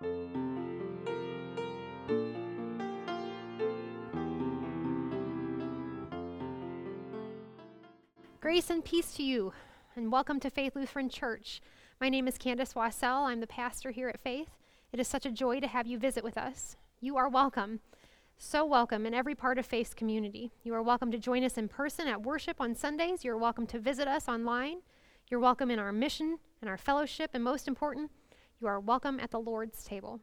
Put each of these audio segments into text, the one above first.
Grace and peace to you, and welcome to Faith Lutheran Church. My name is Candace Wassell. I'm the pastor here at Faith. It is such a joy to have you visit with us. You are welcome. So welcome in every part of Faith's community. You are welcome to join us in person at worship on Sundays. You're welcome to visit us online. You're welcome in our mission and our fellowship, and most important, you are welcome at the Lord's table.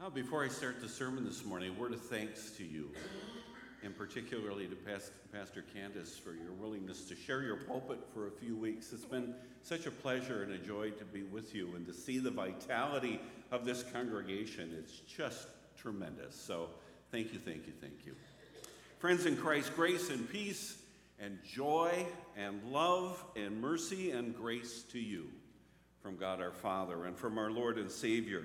Now, before I start the sermon this morning, a word of thanks to you, and particularly to Pastor Candace for your willingness to share your pulpit for a few weeks. It's been such a pleasure and a joy to be with you and to see the vitality of this congregation. It's just tremendous. So, thank you, thank you, thank you. Friends in Christ, grace and peace and joy and love and mercy and grace to you from God our Father and from our Lord and Savior.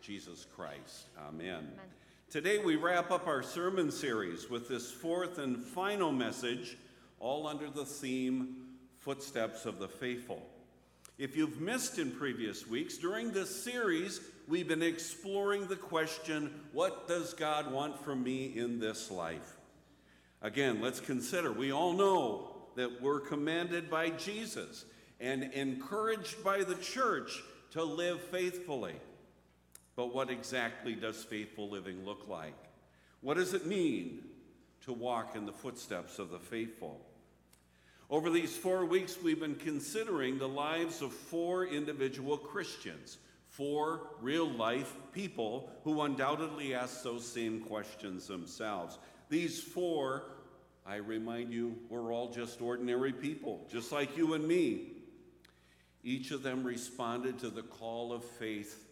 Jesus Christ. Amen. Amen. Today we wrap up our sermon series with this fourth and final message, all under the theme Footsteps of the Faithful. If you've missed in previous weeks, during this series, we've been exploring the question what does God want from me in this life? Again, let's consider we all know that we're commanded by Jesus and encouraged by the church to live faithfully. But what exactly does faithful living look like? What does it mean to walk in the footsteps of the faithful? Over these four weeks, we've been considering the lives of four individual Christians, four real life people who undoubtedly ask those same questions themselves. These four, I remind you, were all just ordinary people, just like you and me. Each of them responded to the call of faith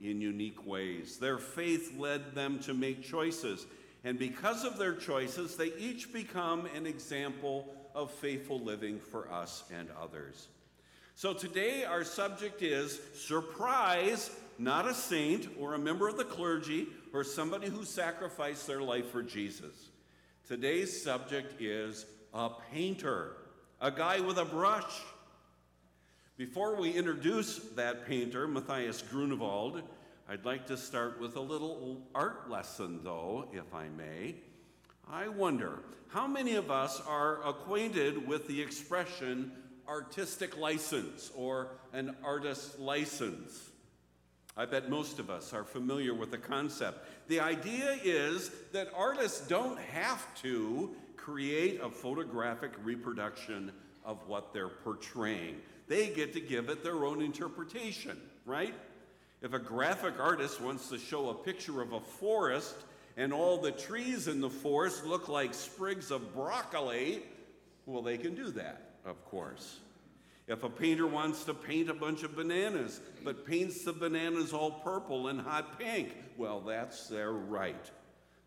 in unique ways. Their faith led them to make choices, and because of their choices, they each become an example of faithful living for us and others. So today, our subject is surprise, not a saint or a member of the clergy or somebody who sacrificed their life for Jesus. Today's subject is a painter, a guy with a brush before we introduce that painter, Matthias Grunewald, I'd like to start with a little art lesson, though, if I may. I wonder how many of us are acquainted with the expression artistic license or an artist's license? I bet most of us are familiar with the concept. The idea is that artists don't have to create a photographic reproduction of what they're portraying they get to give it their own interpretation, right? If a graphic artist wants to show a picture of a forest and all the trees in the forest look like sprigs of broccoli, well, they can do that, of course. If a painter wants to paint a bunch of bananas, but paints the bananas all purple and hot pink, well, that's their right.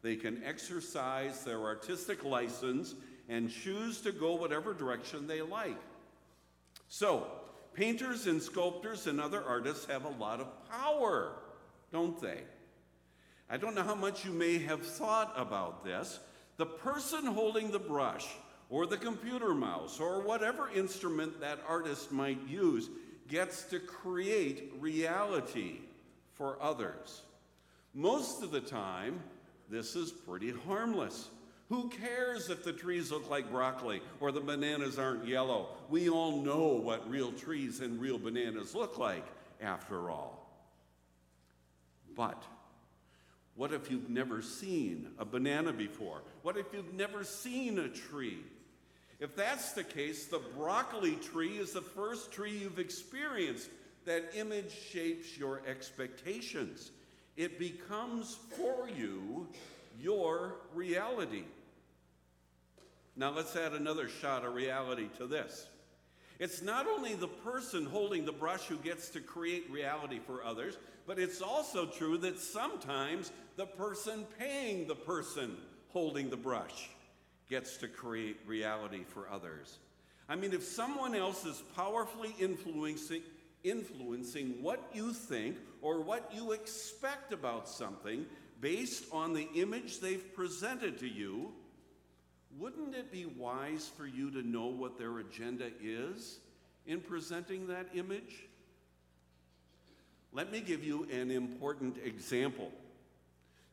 They can exercise their artistic license and choose to go whatever direction they like. So, painters and sculptors and other artists have a lot of power, don't they? I don't know how much you may have thought about this. The person holding the brush, or the computer mouse, or whatever instrument that artist might use, gets to create reality for others. Most of the time, this is pretty harmless. Who cares if the trees look like broccoli or the bananas aren't yellow? We all know what real trees and real bananas look like, after all. But what if you've never seen a banana before? What if you've never seen a tree? If that's the case, the broccoli tree is the first tree you've experienced. That image shapes your expectations. It becomes for you your reality. Now let's add another shot of reality to this. It's not only the person holding the brush who gets to create reality for others, but it's also true that sometimes the person paying the person holding the brush gets to create reality for others. I mean, if someone else is powerfully influencing, influencing what you think or what you expect about something based on the image they've presented to you, wouldn't it be wise for you to know what their agenda is in presenting that image? Let me give you an important example.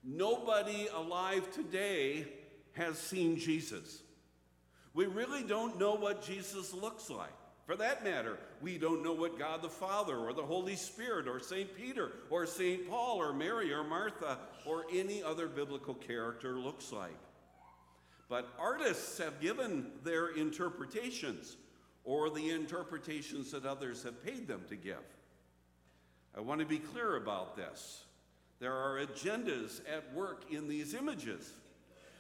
Nobody alive today has seen Jesus. We really don't know what Jesus looks like. For that matter, we don't know what God the Father or the Holy Spirit or St. Peter or St. Paul or Mary or Martha or any other biblical character looks like. But artists have given their interpretations or the interpretations that others have paid them to give. I want to be clear about this. There are agendas at work in these images.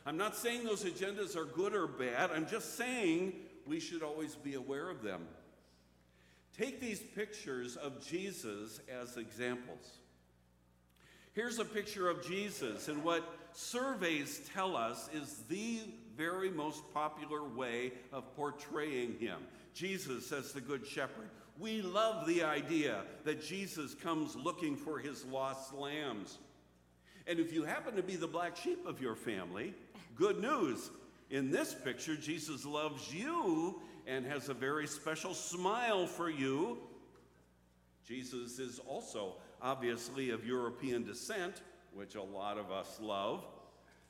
I'm not saying those agendas are good or bad, I'm just saying we should always be aware of them. Take these pictures of Jesus as examples. Here's a picture of Jesus, and what surveys tell us is the very most popular way of portraying him. Jesus as the Good Shepherd. We love the idea that Jesus comes looking for his lost lambs. And if you happen to be the black sheep of your family, good news. In this picture, Jesus loves you and has a very special smile for you. Jesus is also obviously of European descent, which a lot of us love,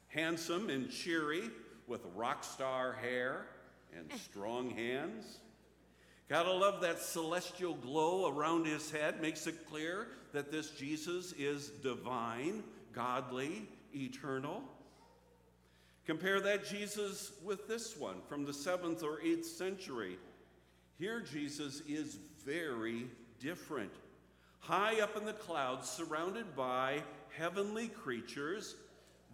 handsome and cheery with rock star hair and strong hands. Gotta love that celestial glow around his head, makes it clear that this Jesus is divine, godly, eternal. Compare that Jesus with this one from the 7th or 8th century. Here, Jesus is very different. High up in the clouds, surrounded by heavenly creatures,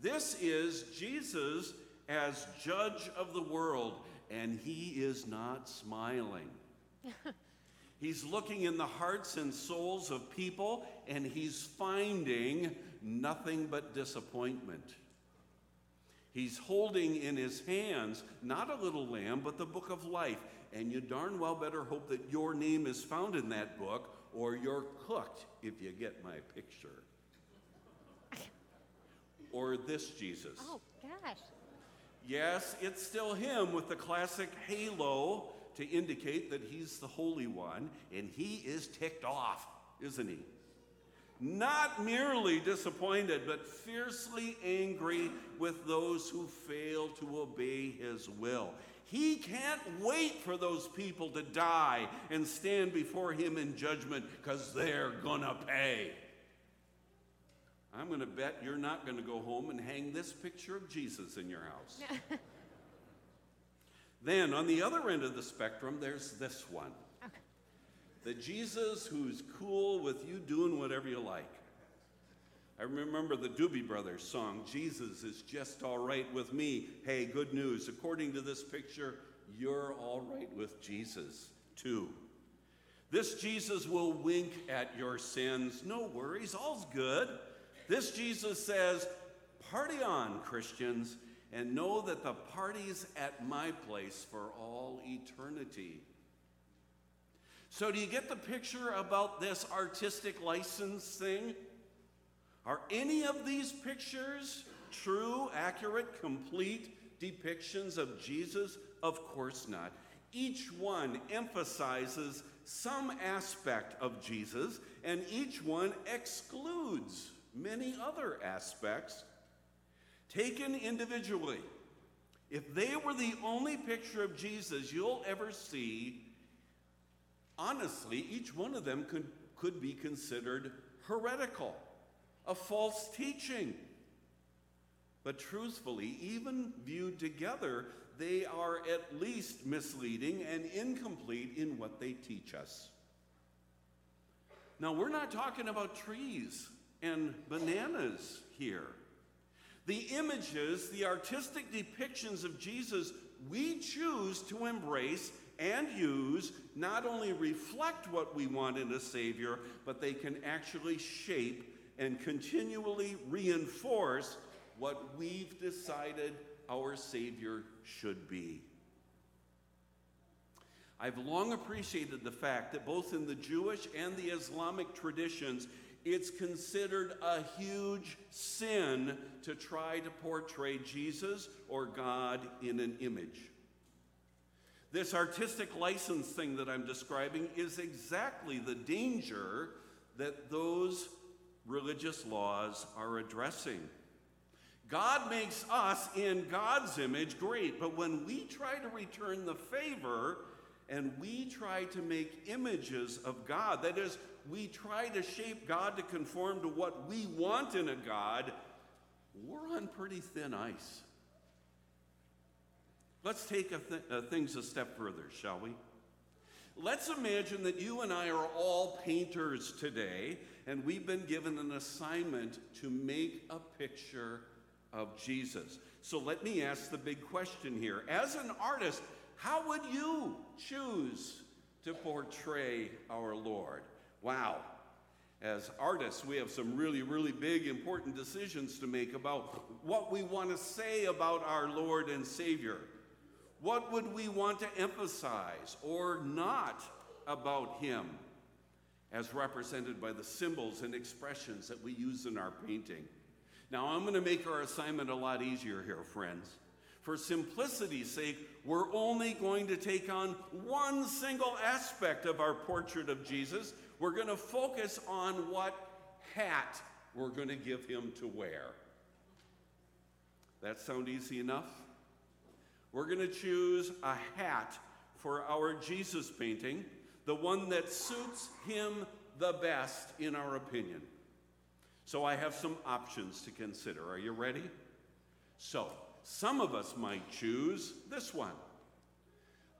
this is Jesus as judge of the world, and he is not smiling. he's looking in the hearts and souls of people, and he's finding nothing but disappointment. He's holding in his hands not a little lamb, but the book of life. And you darn well better hope that your name is found in that book, or you're cooked if you get my picture. or this Jesus. Oh, gosh. Yes, it's still him with the classic halo to indicate that he's the Holy One, and he is ticked off, isn't he? Not merely disappointed, but fiercely angry with those who fail to obey his will. He can't wait for those people to die and stand before him in judgment because they're going to pay. I'm going to bet you're not going to go home and hang this picture of Jesus in your house. then, on the other end of the spectrum, there's this one. The Jesus who's cool with you doing whatever you like. I remember the Doobie Brothers song, Jesus is just all right with me. Hey, good news. According to this picture, you're all right with Jesus too. This Jesus will wink at your sins. No worries, all's good. This Jesus says, Party on, Christians, and know that the party's at my place for all eternity. So, do you get the picture about this artistic license thing? Are any of these pictures true, accurate, complete depictions of Jesus? Of course not. Each one emphasizes some aspect of Jesus, and each one excludes many other aspects. Taken individually, if they were the only picture of Jesus you'll ever see, honestly, each one of them could, could be considered heretical, a false teaching. But truthfully, even viewed together, they are at least misleading and incomplete in what they teach us. Now, we're not talking about trees and bananas here. The images, the artistic depictions of Jesus we choose to embrace and use not only reflect what we want in a Savior, but they can actually shape and continually reinforce what we've decided our Savior should be. I've long appreciated the fact that both in the Jewish and the Islamic traditions, it's considered a huge sin to try to portray Jesus or God in an image. This artistic license thing that I'm describing is exactly the danger that those religious laws are addressing. God makes us in God's image great, but when we try to return the favor and we try to make images of God, that is, we try to shape God to conform to what we want in a God, we're on pretty thin ice. Let's take a th- uh, things a step further, shall we? Let's imagine that you and I are all painters today, and we've been given an assignment to make a picture of Jesus. So let me ask the big question here. As an artist, how would you choose to portray our Lord? Wow. As artists, we have some really, really big, important decisions to make about what we want to say about our Lord and Savior. What would we want to emphasize or not about Him, as represented by the symbols and expressions that we use in our painting? Now, I'm going to make our assignment a lot easier here, friends. For simplicity's sake, we're only going to take on one single aspect of our portrait of Jesus. We're going to focus on what hat we're going to give him to wear. That sound easy enough? We're going to choose a hat for our Jesus painting, the one that suits him the best, in our opinion. So I have some options to consider. Are you ready? So, some of us might choose this one.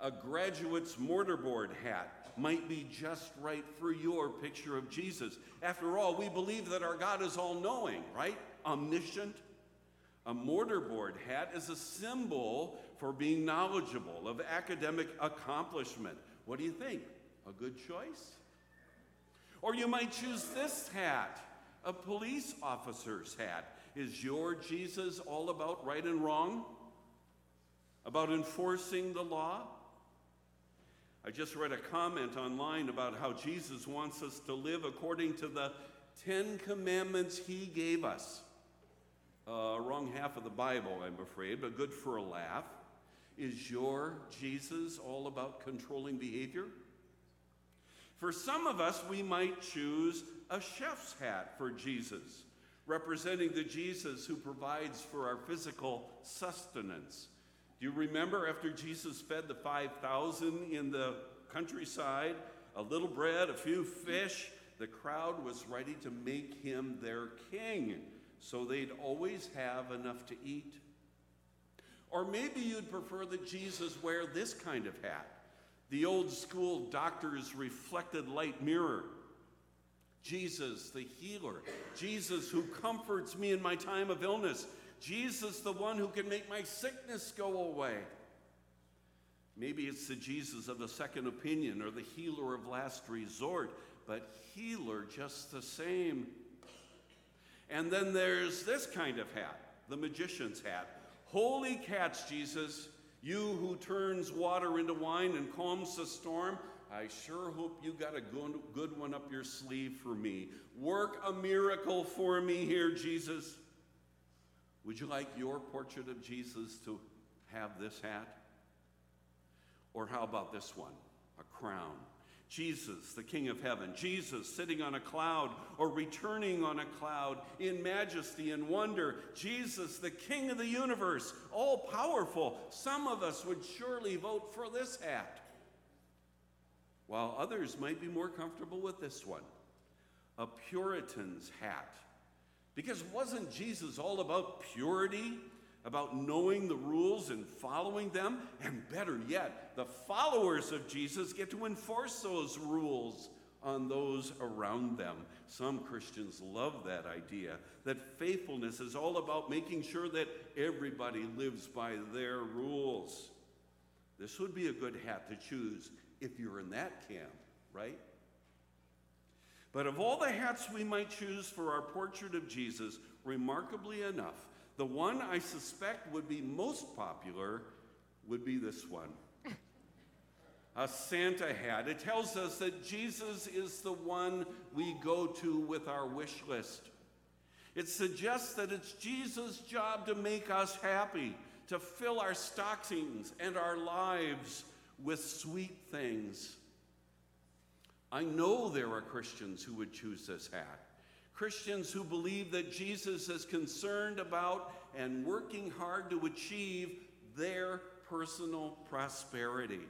A graduate's mortarboard hat might be just right for your picture of Jesus. After all, we believe that our God is all knowing, right? Omniscient. A mortarboard hat is a symbol for being knowledgeable, of academic accomplishment. What do you think? A good choice? Or you might choose this hat a police officer's hat. Is your Jesus all about right and wrong? About enforcing the law? I just read a comment online about how Jesus wants us to live according to the Ten Commandments he gave us. Uh, wrong half of the Bible, I'm afraid, but good for a laugh. Is your Jesus all about controlling behavior? For some of us, we might choose a chef's hat for Jesus, representing the Jesus who provides for our physical sustenance. Do you remember after Jesus fed the 5,000 in the countryside, a little bread, a few fish, the crowd was ready to make him their king, so they'd always have enough to eat. Or maybe you'd prefer that Jesus wear this kind of hat the old school doctor's reflected light mirror. Jesus, the healer. Jesus, who comforts me in my time of illness. Jesus, the one who can make my sickness go away. Maybe it's the Jesus of the second opinion or the healer of last resort, but healer just the same. And then there's this kind of hat, the magician's hat. Holy cats, Jesus, you who turns water into wine and calms the storm, I sure hope you got a good, good one up your sleeve for me. Work a miracle for me here, Jesus. Would you like your portrait of Jesus to have this hat? Or how about this one? A crown. Jesus, the King of heaven, Jesus sitting on a cloud or returning on a cloud in majesty and wonder, Jesus, the King of the universe, all powerful. Some of us would surely vote for this hat, while others might be more comfortable with this one a Puritan's hat. Because wasn't Jesus all about purity about knowing the rules and following them. And better yet, the followers of Jesus get to enforce those rules on those around them. Some Christians love that idea that faithfulness is all about making sure that everybody lives by their rules. This would be a good hat to choose if you're in that camp, right? But of all the hats we might choose for our portrait of Jesus, remarkably enough, the one I suspect would be most popular would be this one. a Santa hat. It tells us that Jesus is the one we go to with our wish list. It suggests that it's Jesus' job to make us happy, to fill our stockings and our lives with sweet things. I know there are Christians who would choose this hat. Christians who believe that Jesus is concerned about and working hard to achieve their personal prosperity.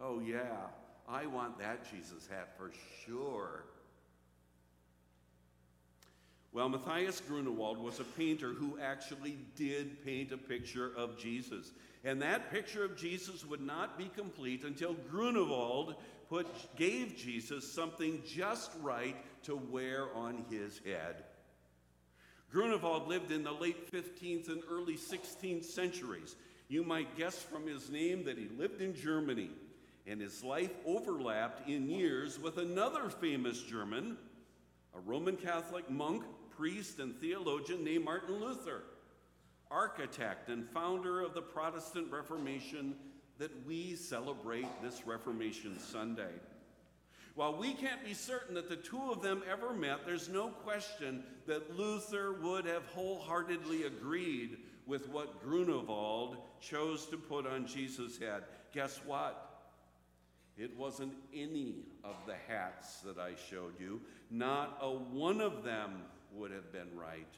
Oh, yeah, I want that Jesus hat for sure. Well, Matthias Grunewald was a painter who actually did paint a picture of Jesus. And that picture of Jesus would not be complete until Grunewald put, gave Jesus something just right to wear on his head. Grunewald lived in the late 15th and early 16th centuries. You might guess from his name that he lived in Germany, and his life overlapped in years with another famous German, a Roman Catholic monk priest and theologian named Martin Luther, architect and founder of the Protestant Reformation that we celebrate this Reformation Sunday. While we can't be certain that the two of them ever met, there's no question that Luther would have wholeheartedly agreed with what Grunewald chose to put on Jesus' head. Guess what? It wasn't any of the hats that I showed you. Not a one of them would have been right.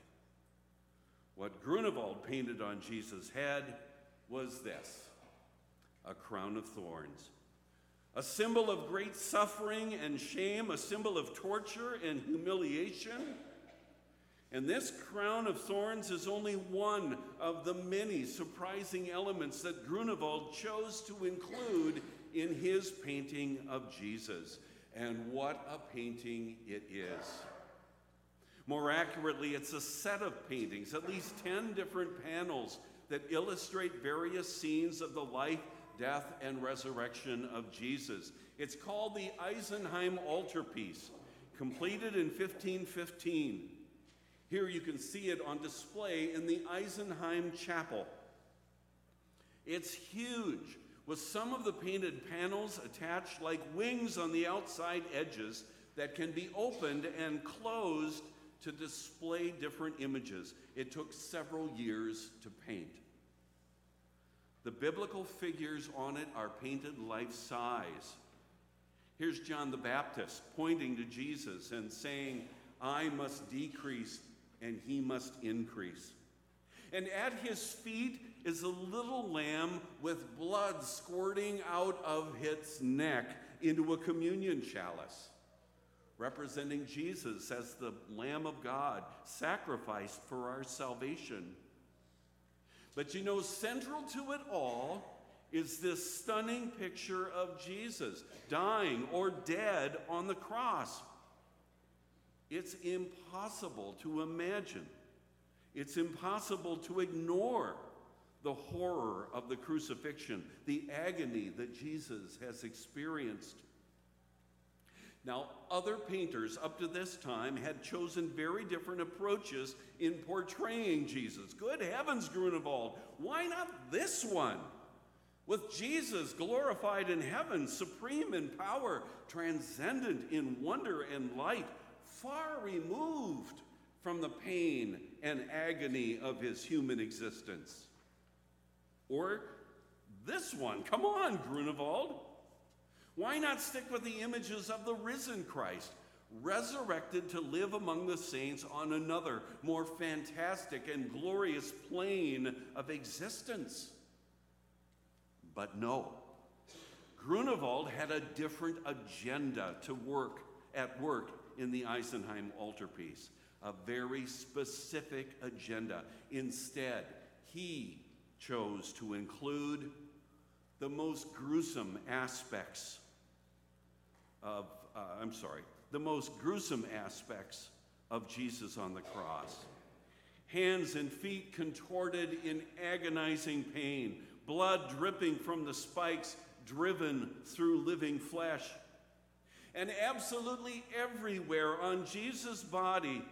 What Grunewald painted on Jesus' head was this a crown of thorns. A symbol of great suffering and shame, a symbol of torture and humiliation. And this crown of thorns is only one of the many surprising elements that Grunewald chose to include in his painting of Jesus. And what a painting it is! More accurately, it's a set of paintings, at least 10 different panels that illustrate various scenes of the life, death, and resurrection of Jesus. It's called the Isenheim Altarpiece, completed in 1515. Here you can see it on display in the Isenheim Chapel. It's huge, with some of the painted panels attached like wings on the outside edges that can be opened and closed to display different images. It took several years to paint. The biblical figures on it are painted life size. Here's John the Baptist pointing to Jesus and saying, I must decrease and he must increase. And at his feet is a little lamb with blood squirting out of its neck into a communion chalice representing Jesus as the Lamb of God, sacrificed for our salvation. But you know, central to it all is this stunning picture of Jesus dying or dead on the cross. It's impossible to imagine, it's impossible to ignore the horror of the crucifixion, the agony that Jesus has experienced. Now, other painters up to this time had chosen very different approaches in portraying Jesus. Good heavens, Grunewald, why not this one? With Jesus glorified in heaven, supreme in power, transcendent in wonder and light, far removed from the pain and agony of his human existence. Or this one, come on, Grunewald. Why not stick with the images of the risen Christ, resurrected to live among the saints on another, more fantastic and glorious plane of existence? But no. Grunewald had a different agenda to work at work in the Isenheim altarpiece, a very specific agenda. Instead, he chose to include the most gruesome aspects of, uh, I'm sorry, the most gruesome aspects of Jesus on the cross. Hands and feet contorted in agonizing pain, blood dripping from the spikes driven through living flesh. And absolutely everywhere on Jesus' body,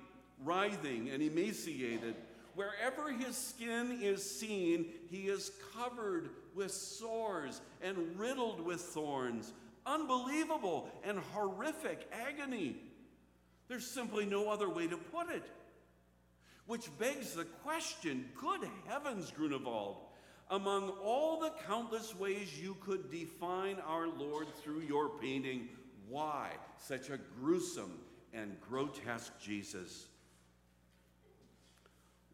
writhing and emaciated, Wherever his skin is seen, he is covered with sores and riddled with thorns. Unbelievable and horrific agony. There's simply no other way to put it. Which begs the question good heavens, Grunewald, among all the countless ways you could define our Lord through your painting, why such a gruesome and grotesque Jesus?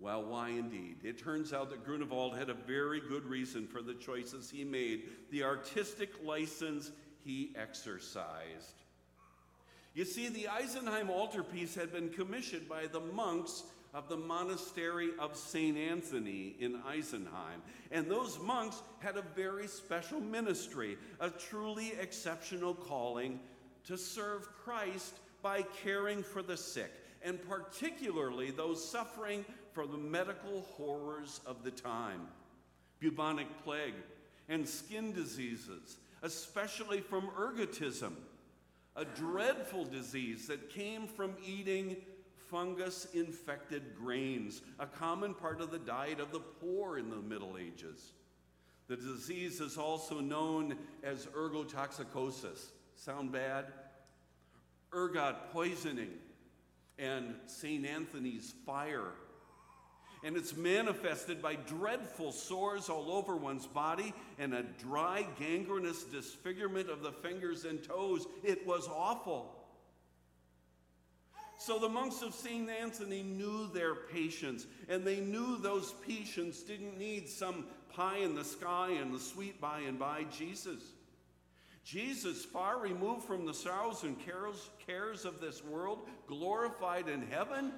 Well, why indeed? It turns out that Grunewald had a very good reason for the choices he made, the artistic license he exercised. You see, the Isenheim altarpiece had been commissioned by the monks of the monastery of St. Anthony in Isenheim. And those monks had a very special ministry, a truly exceptional calling to serve Christ by caring for the sick, and particularly those suffering from the medical horrors of the time bubonic plague and skin diseases, especially from ergotism, a dreadful disease that came from eating fungus infected grains, a common part of the diet of the poor in the Middle Ages. The disease is also known as ergotoxicosis. Sound bad? Ergot poisoning and St. Anthony's fire. And it's manifested by dreadful sores all over one's body and a dry, gangrenous disfigurement of the fingers and toes. It was awful. So the monks of St. Anthony knew their patients, and they knew those patients didn't need some pie in the sky and the sweet by and by Jesus. Jesus, far removed from the sorrows and cares, cares of this world, glorified in heaven,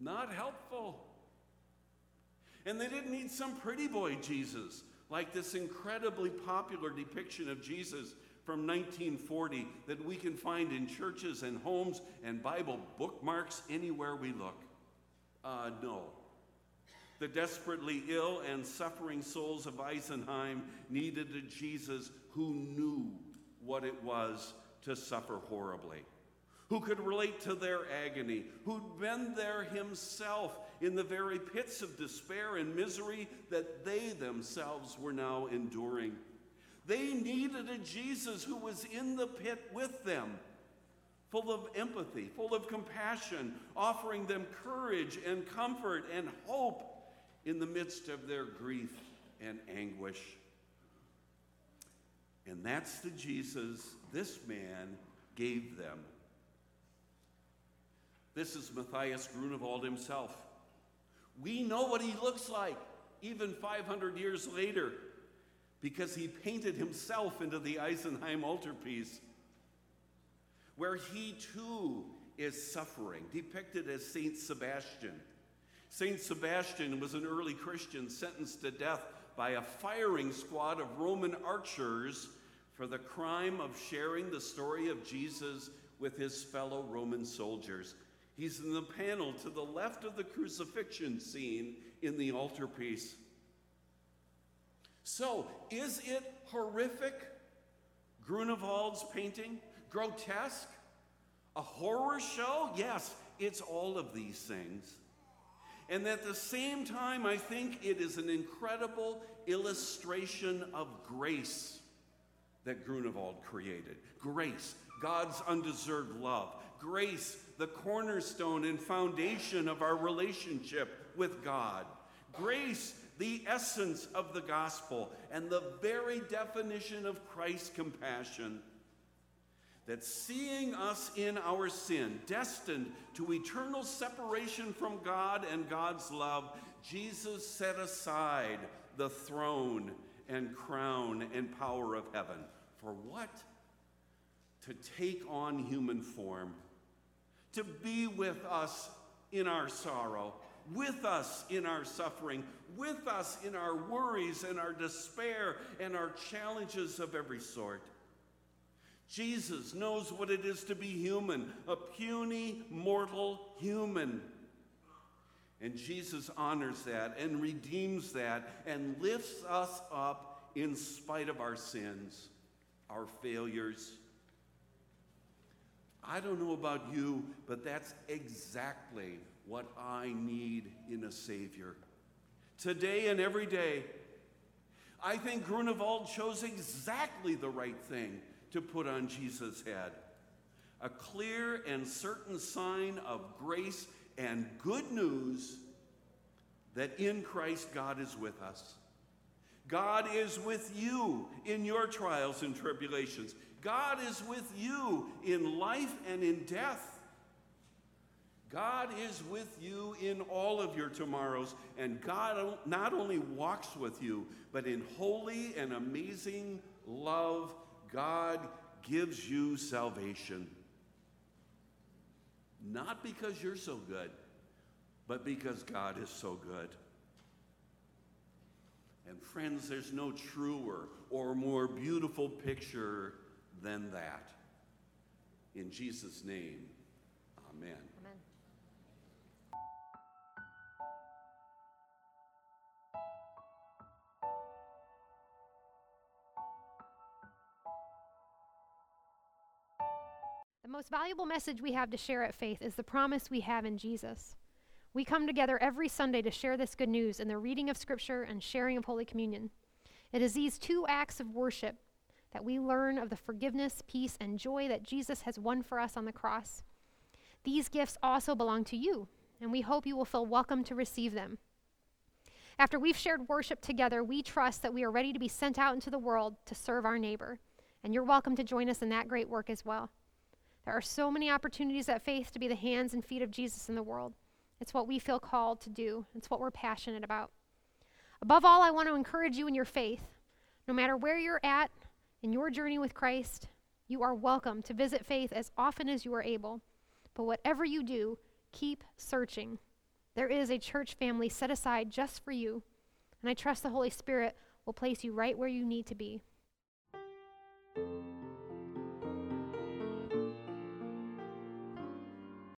not helpful. And they didn't need some pretty boy Jesus, like this incredibly popular depiction of Jesus from 1940 that we can find in churches and homes and Bible bookmarks anywhere we look. Uh, no. The desperately ill and suffering souls of Isenheim needed a Jesus who knew what it was to suffer horribly, who could relate to their agony, who'd been there himself in the very pits of despair and misery that they themselves were now enduring. They needed a Jesus who was in the pit with them, full of empathy, full of compassion, offering them courage and comfort and hope in the midst of their grief and anguish. And that's the Jesus this man gave them. This is Matthias Grunewald himself. We know what he looks like, even 500 years later, because he painted himself into the Isenheim altarpiece, where he too is suffering, depicted as Saint Sebastian. Saint Sebastian was an early Christian sentenced to death by a firing squad of Roman archers for the crime of sharing the story of Jesus with his fellow Roman soldiers. He's in the panel to the left of the crucifixion scene in the altarpiece. So, is it horrific? Grunewald's painting? Grotesque? A horror show? Yes, it's all of these things. And at the same time, I think it is an incredible illustration of grace that Grunewald created. Grace, God's undeserved love. Grace, the cornerstone and foundation of our relationship with God. Grace, the essence of the gospel and the very definition of Christ's compassion. That seeing us in our sin, destined to eternal separation from God and God's love, Jesus set aside the throne and crown and power of heaven. For what? To take on human form, to be with us in our sorrow, with us in our suffering, with us in our worries and our despair and our challenges of every sort. Jesus knows what it is to be human, a puny, mortal human. And Jesus honors that and redeems that and lifts us up in spite of our sins, our failures. I don't know about you, but that's exactly what I need in a Savior. Today and every day, I think Grunewald chose exactly the right thing to put on Jesus' head a clear and certain sign of grace and good news that in Christ God is with us. God is with you in your trials and tribulations. God is with you in life and in death. God is with you in all of your tomorrows, and God not only walks with you, but in holy and amazing love, God gives you salvation. Not because you're so good, but because God is so good. And friends, there's no truer or more beautiful picture than that. In Jesus' name, amen. Amen. The most valuable message we have to share at Faith is the promise we have in Jesus. We come together every Sunday to share this good news in the reading of Scripture and sharing of Holy Communion. It is these two acts of worship that we learn of the forgiveness, peace, and joy that Jesus has won for us on the cross. These gifts also belong to you, and we hope you will feel welcome to receive them. After we've shared worship together, we trust that we are ready to be sent out into the world to serve our neighbor, and you're welcome to join us in that great work as well. There are so many opportunities at Faith to be the hands and feet of Jesus in the world. It's what we feel called to do, it's what we're passionate about. Above all, I want to encourage you in your faith. No matter where you're at in your journey with Christ, you are welcome to visit faith as often as you are able. But whatever you do, keep searching. There is a church family set aside just for you, and I trust the Holy Spirit will place you right where you need to be.